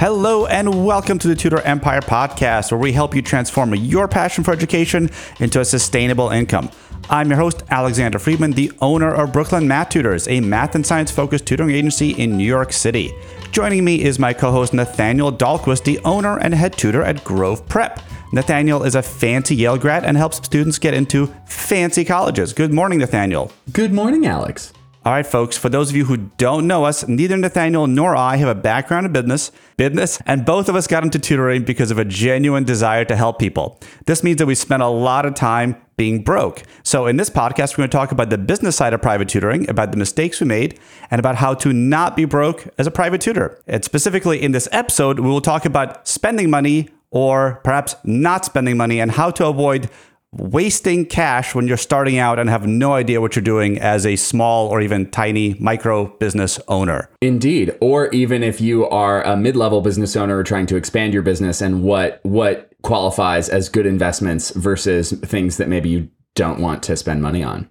Hello, and welcome to the Tutor Empire podcast, where we help you transform your passion for education into a sustainable income. I'm your host, Alexander Friedman, the owner of Brooklyn Math Tutors, a math and science focused tutoring agency in New York City. Joining me is my co host, Nathaniel Dolquist, the owner and head tutor at Grove Prep. Nathaniel is a fancy Yale grad and helps students get into fancy colleges. Good morning, Nathaniel. Good morning, Alex. All right, folks, for those of you who don't know us, neither Nathaniel nor I have a background in business, business, and both of us got into tutoring because of a genuine desire to help people. This means that we spent a lot of time being broke. So, in this podcast, we're going to talk about the business side of private tutoring, about the mistakes we made, and about how to not be broke as a private tutor. And specifically in this episode, we will talk about spending money or perhaps not spending money and how to avoid wasting cash when you're starting out and have no idea what you're doing as a small or even tiny micro business owner. Indeed, or even if you are a mid-level business owner trying to expand your business and what what qualifies as good investments versus things that maybe you don't want to spend money on.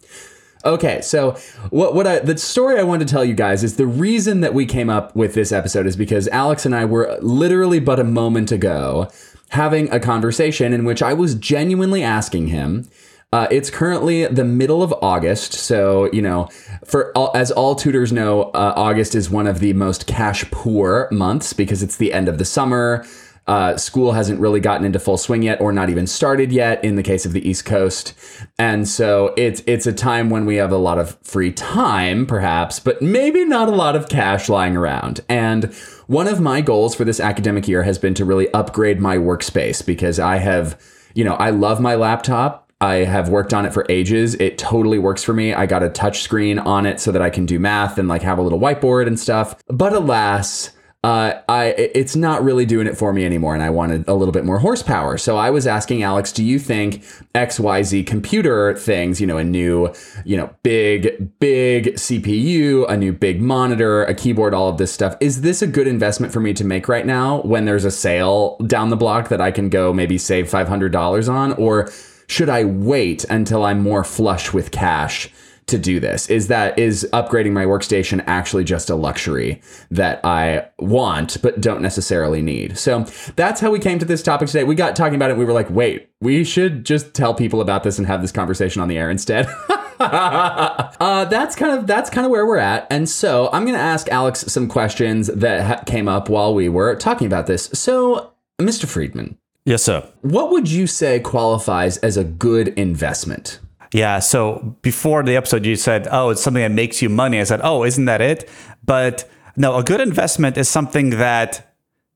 Okay, so what what I the story I wanted to tell you guys is the reason that we came up with this episode is because Alex and I were literally but a moment ago having a conversation in which I was genuinely asking him. Uh, it's currently the middle of August, so you know, for all, as all tutors know, uh, August is one of the most cash poor months because it's the end of the summer. Uh, school hasn't really gotten into full swing yet, or not even started yet, in the case of the East Coast, and so it's it's a time when we have a lot of free time, perhaps, but maybe not a lot of cash lying around. And one of my goals for this academic year has been to really upgrade my workspace because I have, you know, I love my laptop. I have worked on it for ages. It totally works for me. I got a touch screen on it so that I can do math and like have a little whiteboard and stuff. But alas, uh, I it's not really doing it for me anymore, and I wanted a little bit more horsepower. So I was asking Alex, do you think X Y Z computer things, you know, a new, you know, big big CPU, a new big monitor, a keyboard, all of this stuff, is this a good investment for me to make right now when there's a sale down the block that I can go maybe save five hundred dollars on, or should I wait until I'm more flush with cash? To do this is that is upgrading my workstation actually just a luxury that I want but don't necessarily need. So that's how we came to this topic today. We got talking about it. we were like, wait, we should just tell people about this and have this conversation on the air instead. uh, that's kind of that's kind of where we're at. And so I'm going to ask Alex some questions that ha- came up while we were talking about this. So, Mr. Friedman. Yes, sir. What would you say qualifies as a good investment? Yeah. So before the episode, you said, oh, it's something that makes you money. I said, oh, isn't that it? But no, a good investment is something that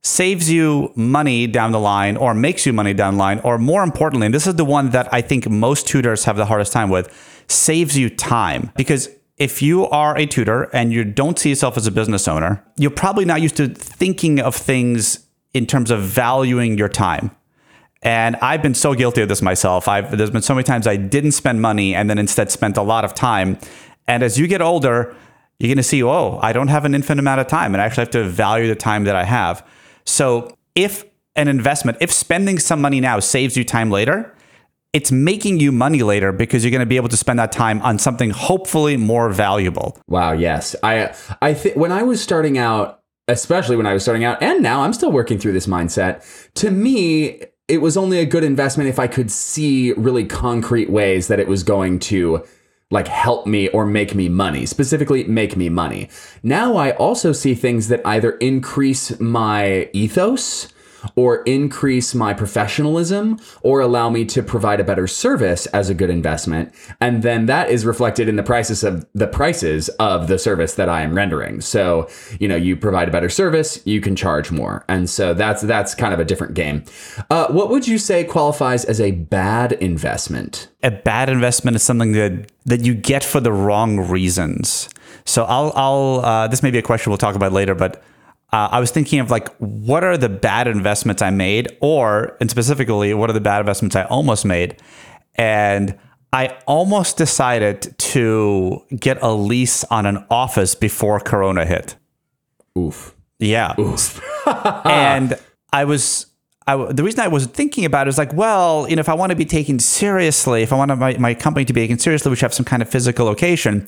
saves you money down the line or makes you money down the line. Or more importantly, and this is the one that I think most tutors have the hardest time with, saves you time. Because if you are a tutor and you don't see yourself as a business owner, you're probably not used to thinking of things in terms of valuing your time. And I've been so guilty of this myself. I've, there's been so many times I didn't spend money and then instead spent a lot of time. And as you get older, you're going to see, oh, I don't have an infinite amount of time and I actually have to value the time that I have. So if an investment, if spending some money now saves you time later, it's making you money later because you're going to be able to spend that time on something hopefully more valuable. Wow, yes. I I think when I was starting out, especially when I was starting out and now I'm still working through this mindset, to me it was only a good investment if I could see really concrete ways that it was going to like help me or make me money, specifically make me money. Now I also see things that either increase my ethos or increase my professionalism or allow me to provide a better service as a good investment. And then that is reflected in the prices of the prices of the service that I am rendering. So you know you provide a better service you can charge more. And so that's that's kind of a different game. Uh, what would you say qualifies as a bad investment? A bad investment is something that that you get for the wrong reasons. So I'll I'll uh, this may be a question we'll talk about later but uh, I was thinking of like, what are the bad investments I made, or and specifically, what are the bad investments I almost made? And I almost decided to get a lease on an office before Corona hit. Oof. Yeah. Oof. and I was I, the reason I was thinking about it is like, well, you know, if I want to be taken seriously, if I want my, my company to be taken seriously, we should have some kind of physical location.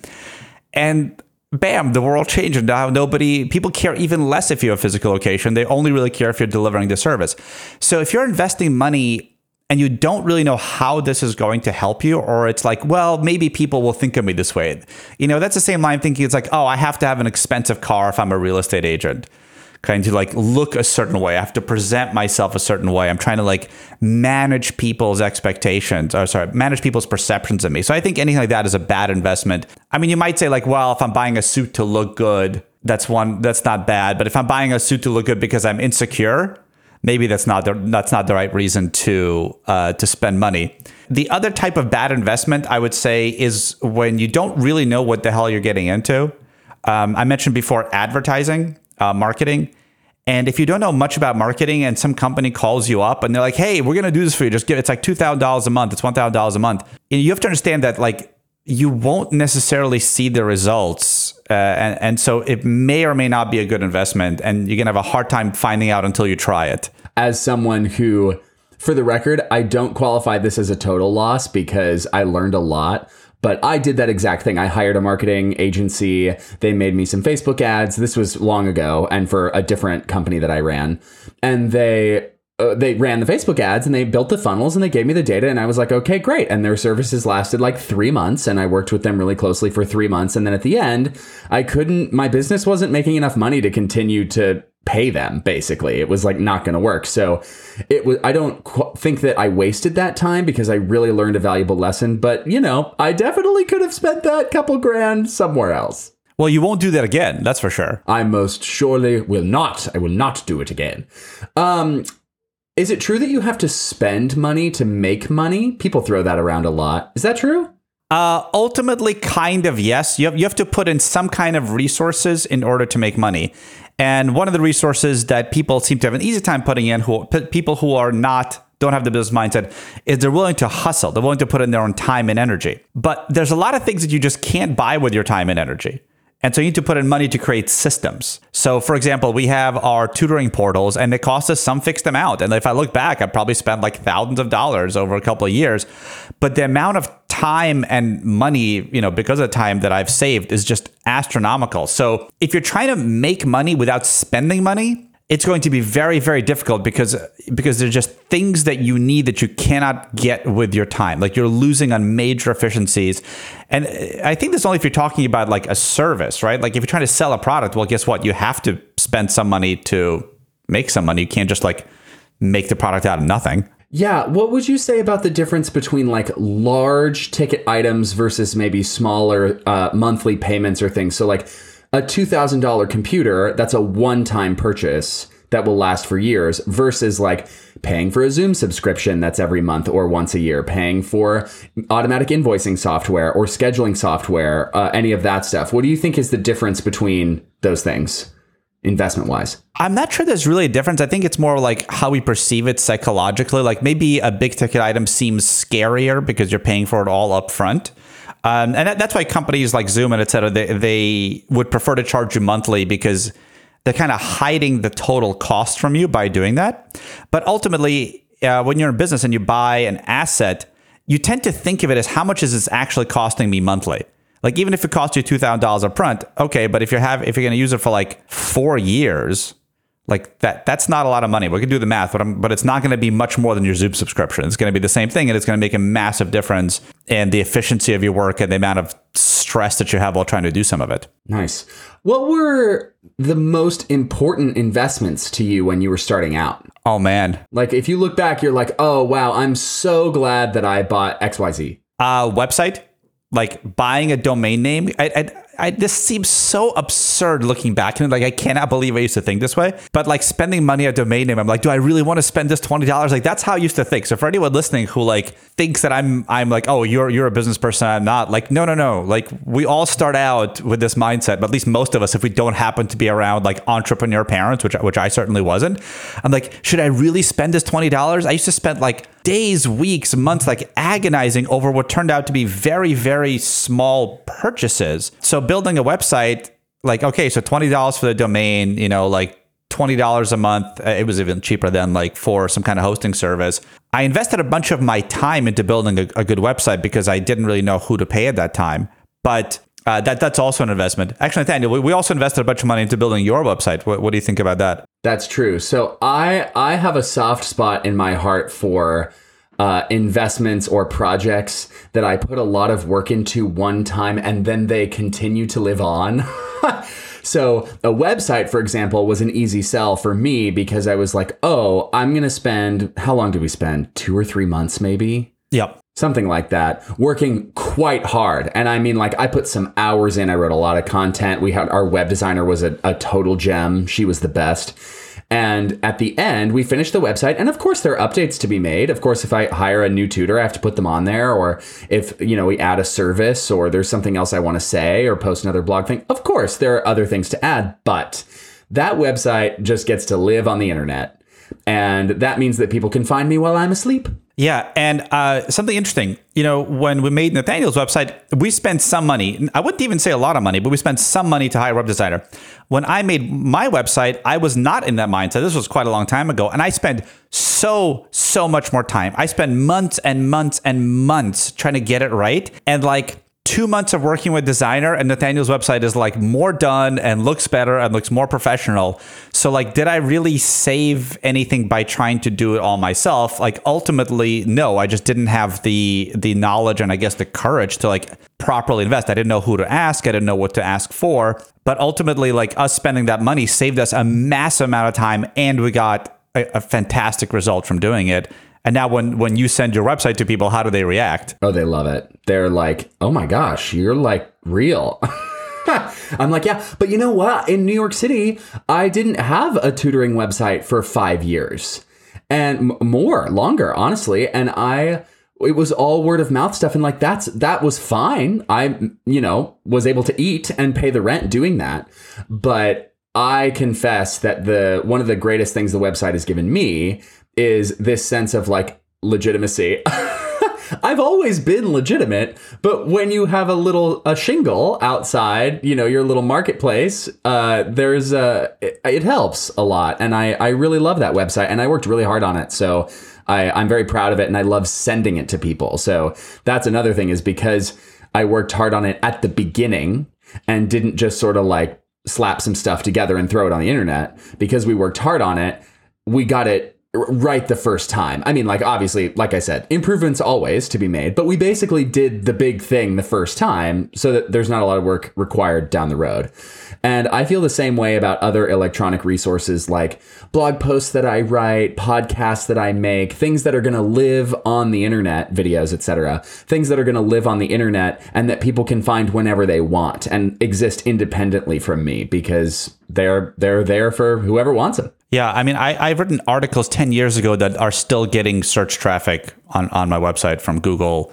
And bam, the world changed. Now nobody, people care even less if you have a physical location. They only really care if you're delivering the service. So if you're investing money and you don't really know how this is going to help you, or it's like, well, maybe people will think of me this way. You know, that's the same line thinking. It's like, oh, I have to have an expensive car if I'm a real estate agent. Kind to like look a certain way. I have to present myself a certain way. I'm trying to like manage people's expectations, or sorry, manage people's perceptions of me. So I think anything like that is a bad investment. I mean, you might say like, well, if I'm buying a suit to look good, that's one that's not bad. But if I'm buying a suit to look good because I'm insecure, maybe that's not the, that's not the right reason to uh, to spend money. The other type of bad investment I would say is when you don't really know what the hell you're getting into. Um, I mentioned before advertising, uh, marketing. And if you don't know much about marketing and some company calls you up and they're like, hey, we're going to do this for you, just give it's like $2,000 a month, it's $1,000 a month. And you have to understand that like you won't necessarily see the results. Uh, and, and so it may or may not be a good investment. And you're going to have a hard time finding out until you try it. As someone who, for the record, I don't qualify this as a total loss because I learned a lot. But I did that exact thing. I hired a marketing agency. They made me some Facebook ads. This was long ago and for a different company that I ran. And they uh, they ran the Facebook ads and they built the funnels and they gave me the data and I was like, okay, great. And their services lasted like three months and I worked with them really closely for three months. And then at the end, I couldn't, my business wasn't making enough money to continue to pay them basically it was like not going to work so it was i don't qu- think that i wasted that time because i really learned a valuable lesson but you know i definitely could have spent that couple grand somewhere else well you won't do that again that's for sure i most surely will not i will not do it again um is it true that you have to spend money to make money? People throw that around a lot. Is that true? Uh, ultimately, kind of yes. You have, you have to put in some kind of resources in order to make money. And one of the resources that people seem to have an easy time putting in, who people who are not don't have the business mindset, is they're willing to hustle. They're willing to put in their own time and energy. But there's a lot of things that you just can't buy with your time and energy. And so you need to put in money to create systems. So, for example, we have our tutoring portals and it cost us some fixed amount. And if I look back, I probably spent like thousands of dollars over a couple of years. But the amount of time and money, you know, because of the time that I've saved is just astronomical. So, if you're trying to make money without spending money, it's going to be very very difficult because because there's just things that you need that you cannot get with your time. Like you're losing on major efficiencies. And i think that's only if you're talking about like a service right? Like if you're trying to sell a product well guess what? You have to spend some money to make some money. You can't just like make the product out of nothing. Yeah, what would you say about the difference between like large ticket items versus maybe smaller uh, monthly payments or things? So like a $2,000 computer, that's a one time purchase that will last for years versus like paying for a Zoom subscription that's every month or once a year, paying for automatic invoicing software or scheduling software, uh, any of that stuff. What do you think is the difference between those things? investment wise? I'm not sure there's really a difference. I think it's more like how we perceive it psychologically. Like maybe a big ticket item seems scarier because you're paying for it all up front. Um, and that, that's why companies like Zoom and et cetera, they, they would prefer to charge you monthly because they're kind of hiding the total cost from you by doing that. But ultimately, uh, when you're in business and you buy an asset, you tend to think of it as how much is this actually costing me monthly? Like even if it costs you two thousand dollars up front, okay, but if you have if you're going to use it for like four years, like that that's not a lot of money. We can do the math, but I'm, but it's not going to be much more than your Zoom subscription. It's going to be the same thing, and it's going to make a massive difference in the efficiency of your work and the amount of stress that you have while trying to do some of it. Nice. What were the most important investments to you when you were starting out? Oh man. Like if you look back, you're like, oh wow, I'm so glad that I bought XYZ. Uh website like buying a domain name. I, I, I, this seems so absurd looking back and like I cannot believe I used to think this way. But like spending money on domain name, I'm like, do I really want to spend this twenty dollars? Like that's how I used to think. So for anyone listening who like thinks that I'm I'm like, oh, you're you're a business person, I'm not. Like, no, no, no. Like we all start out with this mindset, but at least most of us, if we don't happen to be around like entrepreneur parents, which which I certainly wasn't, I'm like, should I really spend this twenty dollars? I used to spend like days, weeks, months, like agonizing over what turned out to be very, very small purchases. So building a website, like, okay, so $20 for the domain, you know, like $20 a month. Uh, it was even cheaper than like for some kind of hosting service. I invested a bunch of my time into building a, a good website because I didn't really know who to pay at that time. But uh, that that's also an investment. Actually, Nathaniel, we, we also invested a bunch of money into building your website. What, what do you think about that? That's true. So I I have a soft spot in my heart for uh, investments or projects that I put a lot of work into one time and then they continue to live on. so a website, for example, was an easy sell for me because I was like, oh, I'm gonna spend how long did we spend? Two or three months, maybe. Yep something like that, working quite hard. And I mean, like, I put some hours in. I wrote a lot of content. We had our web designer was a, a total gem. She was the best. And at the end, we finish the website. And of course, there are updates to be made. Of course, if I hire a new tutor, I have to put them on there. Or if, you know, we add a service or there's something else I want to say or post another blog thing, of course, there are other things to add. But that website just gets to live on the internet. And that means that people can find me while I'm asleep. Yeah, and uh, something interesting. You know, when we made Nathaniel's website, we spent some money. I wouldn't even say a lot of money, but we spent some money to hire a web designer. When I made my website, I was not in that mindset. This was quite a long time ago, and I spent so so much more time. I spent months and months and months trying to get it right, and like two months of working with designer and Nathaniel's website is like more done and looks better and looks more professional. So like, did I really save anything by trying to do it all myself? Like ultimately, no, I just didn't have the, the knowledge and I guess the courage to like properly invest. I didn't know who to ask. I didn't know what to ask for, but ultimately like us spending that money saved us a massive amount of time and we got a, a fantastic result from doing it. And now when when you send your website to people, how do they react? Oh, they love it. They're like, "Oh my gosh, you're like real." I'm like, yeah, but you know what? In New York City, I didn't have a tutoring website for five years and m- more, longer, honestly. And I, it was all word of mouth stuff. And like, that's, that was fine. I, you know, was able to eat and pay the rent doing that. But I confess that the, one of the greatest things the website has given me is this sense of like legitimacy. I've always been legitimate, but when you have a little a shingle outside, you know, your little marketplace, uh, there's a it, it, helps a lot, and I I really love that website, and I worked really hard on it, so I I'm very proud of it, and I love sending it to people. So that's another thing is because I worked hard on it at the beginning and didn't just sort of like slap some stuff together and throw it on the internet because we worked hard on it. We got it right the first time. I mean, like, obviously, like I said, improvements always to be made, but we basically did the big thing the first time so that there's not a lot of work required down the road. And I feel the same way about other electronic resources like blog posts that I write, podcasts that I make, things that are going to live on the internet, videos, etc. Things that are going to live on the internet and that people can find whenever they want and exist independently from me because they're they're there for whoever wants them. Yeah, I mean, I, I've written articles 10 years ago that are still getting search traffic on, on my website from Google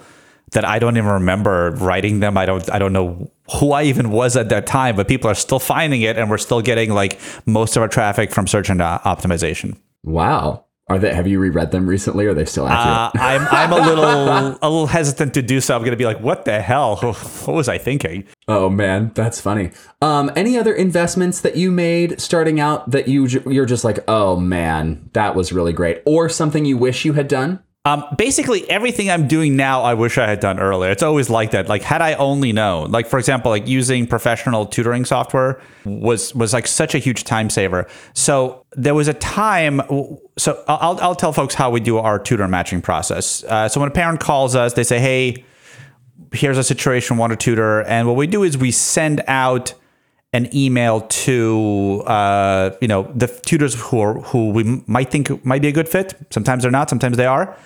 that I don't even remember writing them. I don't I don't know who I even was at that time, but people are still finding it and we're still getting like most of our traffic from search and optimization. Wow. Are they? Have you reread them recently? Or are they still accurate? Uh, I'm I'm a little a little hesitant to do so. I'm going to be like, what the hell? What was I thinking? Oh man, that's funny. Um, any other investments that you made starting out that you you're just like, oh man, that was really great, or something you wish you had done? Um, basically, everything I'm doing now, I wish I had done earlier. It's always like that. Like, had I only known, like for example, like using professional tutoring software was was like such a huge time saver. So there was a time. So I'll I'll tell folks how we do our tutor matching process. Uh, so when a parent calls us, they say, "Hey, here's a situation, want a tutor," and what we do is we send out an email to uh, you know the tutors who are, who we might think might be a good fit. Sometimes they're not. Sometimes they are.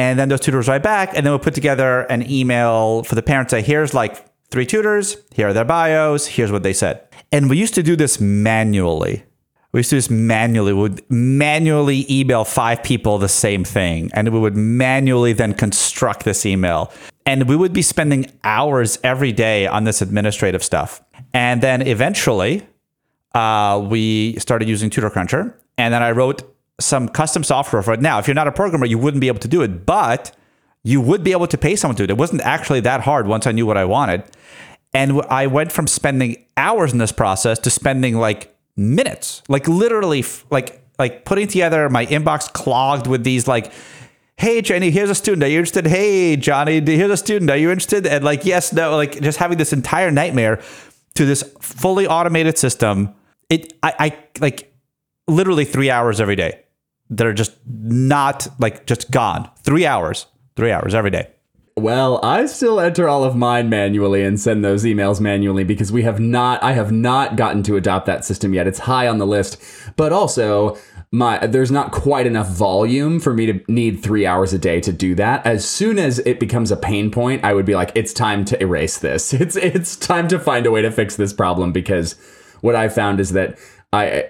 And then those tutors write back, and then we'll put together an email for the parents. Say, here's like three tutors. Here are their bios. Here's what they said. And we used to do this manually. We used to do this manually. We would manually email five people the same thing, and we would manually then construct this email. And we would be spending hours every day on this administrative stuff. And then eventually, uh, we started using TutorCruncher. And then I wrote some custom software for it. Now, if you're not a programmer, you wouldn't be able to do it, but you would be able to pay someone to do it. It wasn't actually that hard once I knew what I wanted. And I went from spending hours in this process to spending like minutes, like literally, like like putting together my inbox clogged with these like hey Jenny, here's a student. Are you interested? Hey Johnny, here's a student. Are you interested? And like, yes, no, like just having this entire nightmare to this fully automated system. It, I, I like literally three hours every day that are just not like just gone. Three hours, three hours every day. Well, I still enter all of mine manually and send those emails manually because we have not I have not gotten to adopt that system yet. It's high on the list, but also my there's not quite enough volume for me to need 3 hours a day to do that. As soon as it becomes a pain point, I would be like it's time to erase this. It's it's time to find a way to fix this problem because what I found is that I, I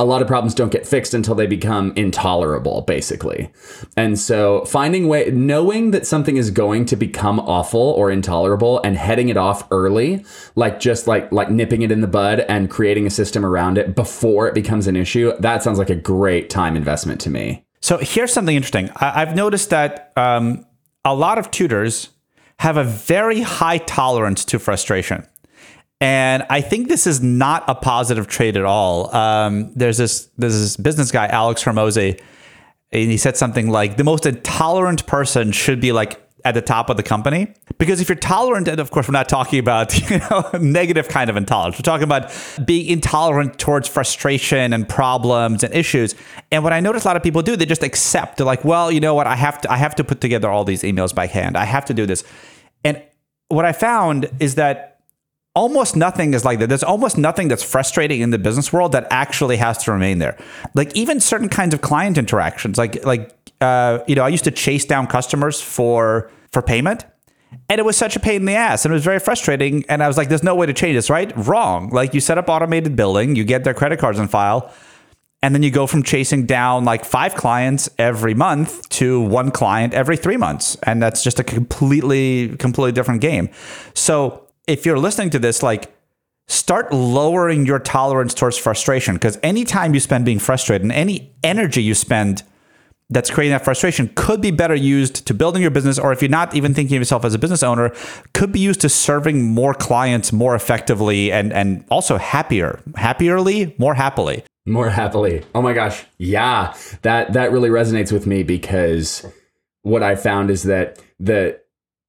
a lot of problems don't get fixed until they become intolerable basically. And so finding way knowing that something is going to become awful or intolerable and heading it off early like just like like nipping it in the bud and creating a system around it before it becomes an issue that sounds like a great time investment to me. So here's something interesting. I, have noticed that um, a lot of tutors have a very high tolerance to frustration and I think this is not a positive trait at all. Um, there's this there's this business guy, Alex Hormozi, and he said something like the most intolerant person should be like at the top of the company. Because if you're tolerant, and of course we're not talking about you know negative kind of intolerance. We're talking about being intolerant towards frustration and problems and issues. And what I notice a lot of people do, they just accept. They're like, well, you know what, I have to I have to put together all these emails by hand. I have to do this. And what I found is that almost nothing is like that. There's almost nothing that's frustrating in the business world that actually has to remain there. Like even certain kinds of client interactions, like like uh, you know, I used to chase down customers for for payment. And it was such a pain in the ass. And it was very frustrating. And I was like, there's no way to change this, right? Wrong. Like you set up automated billing, you get their credit cards on file, and then you go from chasing down like five clients every month to one client every three months. And that's just a completely, completely different game. So if you're listening to this, like start lowering your tolerance towards frustration because any time you spend being frustrated and any energy you spend that's creating that frustration could be better used to building your business or if you're not even thinking of yourself as a business owner could be used to serving more clients more effectively and and also happier happierly more happily. More happily. Oh my gosh. Yeah. That that really resonates with me because what i found is that the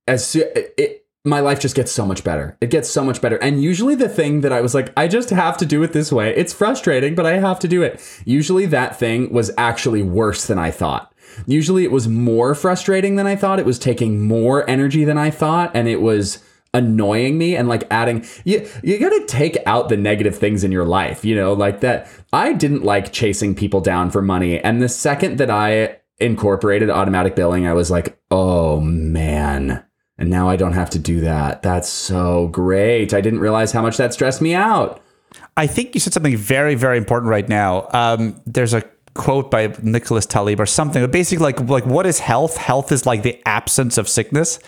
as it, my life just gets so much better. It gets so much better. And usually the thing that I was like, I just have to do it this way. It's frustrating, but I have to do it. Usually that thing was actually worse than I thought. Usually it was more frustrating than I thought. It was taking more energy than I thought. And it was annoying me and like adding you you got to take out the negative things in your life you know like that I didn't like chasing people down for money and the second that I incorporated automatic billing I was like oh man and now I don't have to do that. That's so great. I didn't realize how much that stressed me out. I think you said something very, very important right now. Um, there's a quote by Nicholas Taleb or something. But basically, like like what is health? Health is like the absence of sickness.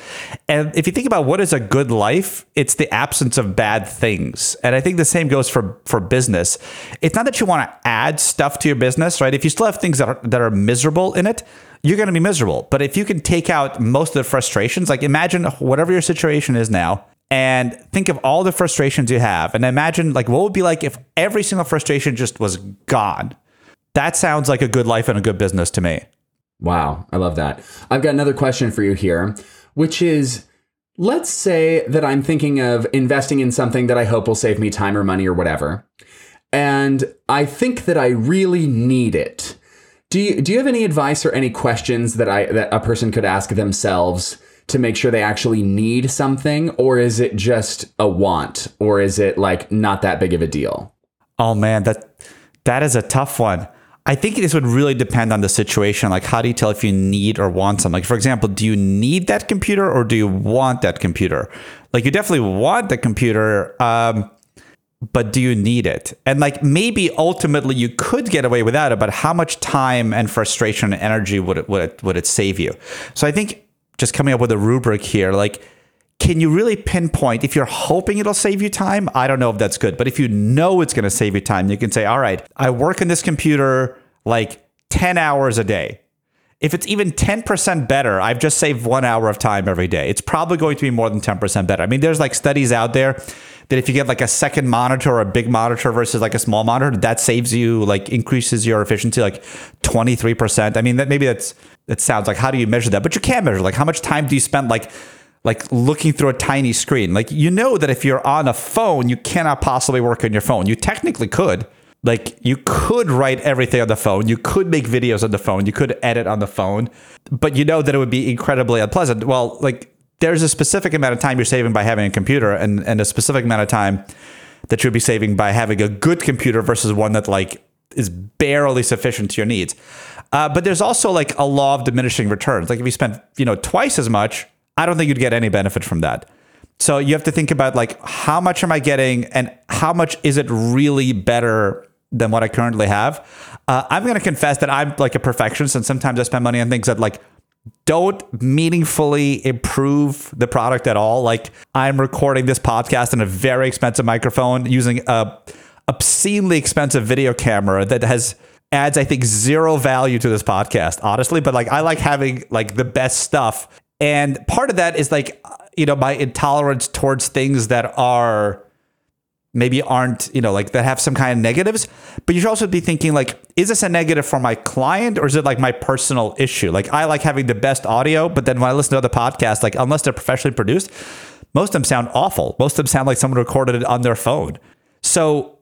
And if you think about what is a good life, it's the absence of bad things. And I think the same goes for for business. It's not that you want to add stuff to your business, right? If you still have things that are that are miserable in it, you're going to be miserable. But if you can take out most of the frustrations, like imagine whatever your situation is now, and think of all the frustrations you have, and imagine like what would be like if every single frustration just was gone. That sounds like a good life and a good business to me. Wow, I love that. I've got another question for you here, which is let's say that I'm thinking of investing in something that I hope will save me time or money or whatever. And I think that I really need it. Do you do you have any advice or any questions that I that a person could ask themselves to make sure they actually need something or is it just a want or is it like not that big of a deal? Oh man, that that is a tough one. I think this would really depend on the situation. Like, how do you tell if you need or want something? Like, for example, do you need that computer or do you want that computer? Like, you definitely want the computer. Um, but do you need it? And like maybe ultimately you could get away without it, but how much time and frustration and energy would it would it, would it save you? So I think just coming up with a rubric here, like can you really pinpoint if you're hoping it'll save you time? I don't know if that's good, but if you know it's going to save you time, you can say, "All right, I work on this computer like 10 hours a day. If it's even 10% better, I've just saved 1 hour of time every day. It's probably going to be more than 10% better." I mean, there's like studies out there that if you get like a second monitor or a big monitor versus like a small monitor, that saves you like increases your efficiency like 23%. I mean, that maybe that's it sounds like how do you measure that? But you can measure like how much time do you spend like like looking through a tiny screen. Like you know that if you're on a phone, you cannot possibly work on your phone. You technically could. Like you could write everything on the phone. You could make videos on the phone. You could edit on the phone. But you know that it would be incredibly unpleasant. Well, like there's a specific amount of time you're saving by having a computer and, and a specific amount of time that you'll be saving by having a good computer versus one that like is barely sufficient to your needs. Uh, but there's also like a law of diminishing returns. Like if you spend, you know, twice as much, I don't think you'd get any benefit from that. So you have to think about like how much am I getting and how much is it really better than what I currently have. Uh, I'm going to confess that I'm like a perfectionist and sometimes I spend money on things that like don't meaningfully improve the product at all. Like I'm recording this podcast in a very expensive microphone using a obscenely expensive video camera that has adds I think zero value to this podcast, honestly. But like I like having like the best stuff, and part of that is like you know my intolerance towards things that are maybe aren't you know like that have some kind of negatives but you should also be thinking like is this a negative for my client or is it like my personal issue? Like i like having the best audio but then when i listen to other podcasts like unless they're professionally produced most of them sound awful. Most of them sound like someone recorded it on their phone. So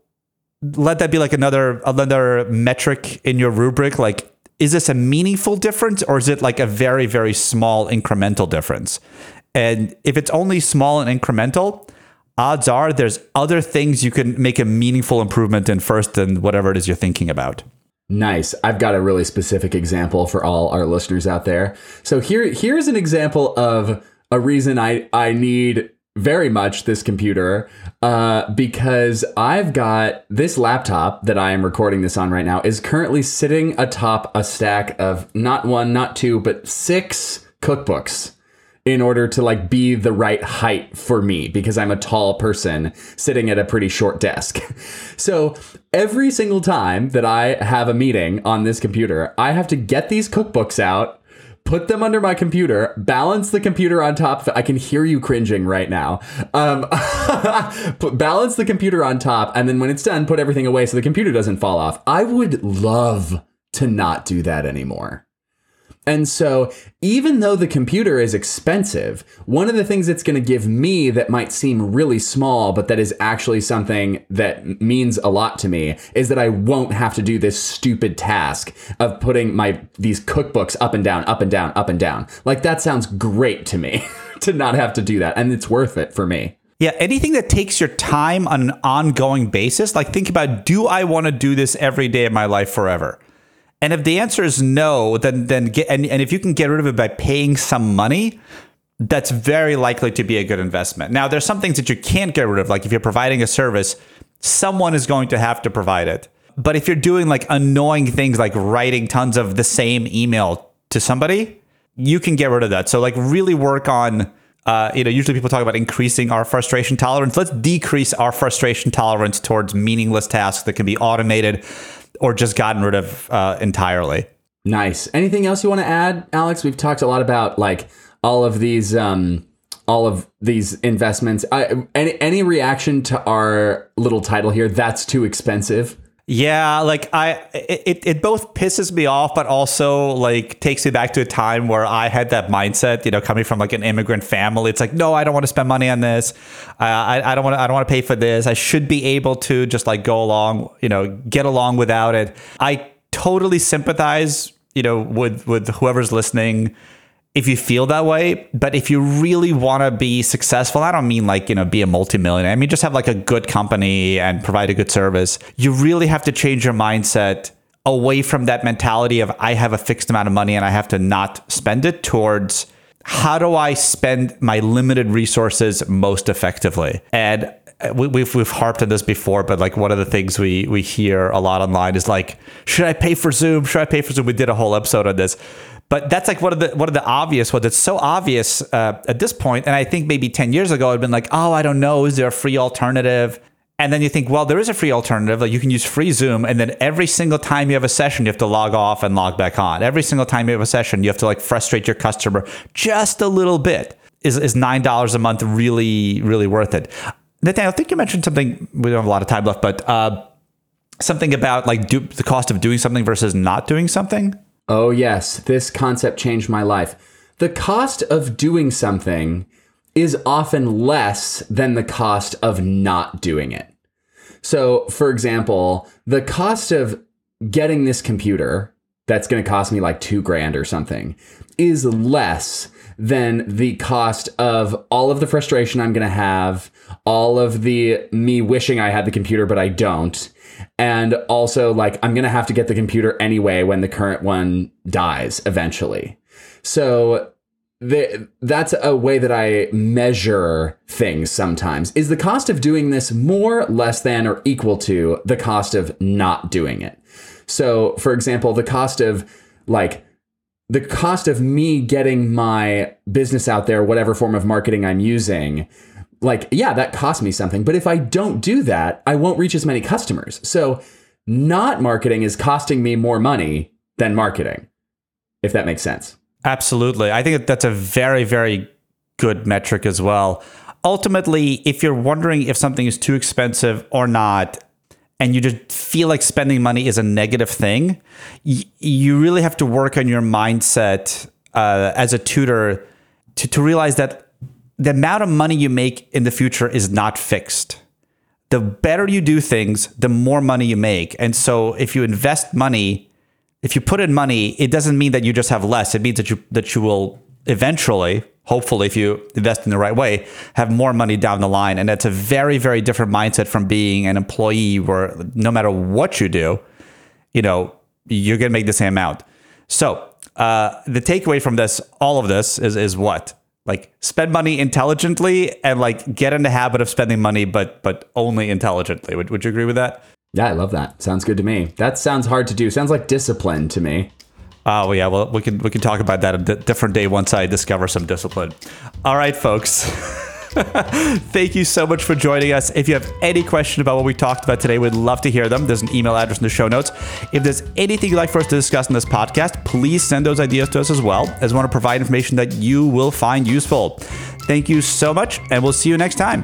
let that be like another another metric in your rubric. Like is this a meaningful difference or is it like a very very small incremental difference? And if it's only small and incremental odds are there's other things you can make a meaningful improvement in first than whatever it is you're thinking about Nice. I've got a really specific example for all our listeners out there. So here here's an example of a reason I I need very much this computer uh, because I've got this laptop that I am recording this on right now is currently sitting atop a stack of not one, not two, but six cookbooks in order to like be the right height for me because I'm a tall person sitting at a pretty short desk. so every single time that I have a meeting on this computer, I have to get these cookbooks out put them under my computer, balance the computer on top. I can hear you cringing right now. Um, put, balance the computer on top, and then when it's done, put everything away so the computer doesn't fall off. I would love to not do that anymore. And so, even though the computer is expensive, one of the things it's going to give me that might seem really small, but that is actually something that means a lot to me is that I won't have to do this stupid task of putting my these cookbooks up and down, up and down, up and down. Like that sounds great to me to not have to do that, and it's worth it for me. Yeah, anything that takes your time on an ongoing basis, like think about do I want to do this every day of my life forever? And if the answer is no, then then get and, and if you can get rid of it by paying some money, that's very likely to be a good investment. Now, there's some things that you can't get rid of, like if you're providing a service, someone is going to have to provide it. But if you're doing like annoying things like writing tons of the same email to somebody, you can get rid of that. So like really work on uh, you know, usually people talk about increasing our frustration tolerance. Let's decrease our frustration tolerance towards meaningless tasks that can be automated or just gotten rid of uh, entirely. Nice. Anything else you want to add, Alex? We've talked a lot about like all of these, um, all of these investments. I, any any reaction to our little title here? That's too expensive. Yeah, like I, it, it both pisses me off, but also like takes me back to a time where I had that mindset. You know, coming from like an immigrant family, it's like, no, I don't want to spend money on this. Uh, I, I don't want to. I don't want to pay for this. I should be able to just like go along. You know, get along without it. I totally sympathize. You know, with with whoever's listening if you feel that way. But if you really want to be successful, I don't mean like, you know, be a multimillionaire. I mean, just have like a good company and provide a good service. You really have to change your mindset away from that mentality of I have a fixed amount of money and I have to not spend it towards how do I spend my limited resources most effectively? And uh, we, we've we've harped on this before, but like one of the things we we hear a lot online is like, should I pay for Zoom? Should I pay for Zoom? We did a whole episode on this. But that's like one of the one of the obvious ones. It's so obvious uh, at this point, and I think maybe ten years ago I'd been like, oh, I don't know, is there a free alternative? And then you think, well, there is a free alternative. Like you can use free Zoom, and then every single time you have a session, you have to log off and log back on. Every single time you have a session, you have to like frustrate your customer just a little bit. Is is nine dollars a month really really worth it? Nathaniel, I think you mentioned something. We don't have a lot of time left, but uh, something about like do, the cost of doing something versus not doing something. Oh, yes, this concept changed my life. The cost of doing something is often less than the cost of not doing it. So, for example, the cost of getting this computer that's going to cost me like two grand or something is less than the cost of all of the frustration I'm going to have, all of the me wishing I had the computer, but I don't. And also, like, I'm going to have to get the computer anyway when the current one dies eventually. So, the, that's a way that I measure things sometimes. Is the cost of doing this more, less than, or equal to the cost of not doing it? So, for example, the cost of like the cost of me getting my business out there, whatever form of marketing I'm using, like, yeah, that costs me something. But if I don't do that, I won't reach as many customers. So, not marketing is costing me more money than marketing, if that makes sense. Absolutely. I think that's a very, very good metric as well. Ultimately, if you're wondering if something is too expensive or not, and you just feel like spending money is a negative thing, y- you really have to work on your mindset uh, as a tutor to, to realize that the amount of money you make in the future is not fixed. The better you do things, the more money you make. And so if you invest money, if you put in money, it doesn't mean that you just have less. It means that you that you will eventually hopefully if you invest in the right way have more money down the line and that's a very very different mindset from being an employee where no matter what you do you know you're going to make the same amount so uh, the takeaway from this all of this is is what like spend money intelligently and like get in the habit of spending money but but only intelligently. Would, would you agree with that? Yeah i love that. Sounds good to me. That sounds hard to do. Sounds like discipline to me. Oh yeah, well we can we can talk about that a d- different day once I discover some discipline. All right, folks. Thank you so much for joining us. If you have any question about what we talked about today, we'd love to hear them. There's an email address in the show notes. If there's anything you'd like for us to discuss in this podcast, please send those ideas to us as well, as we want to provide information that you will find useful. Thank you so much, and we'll see you next time.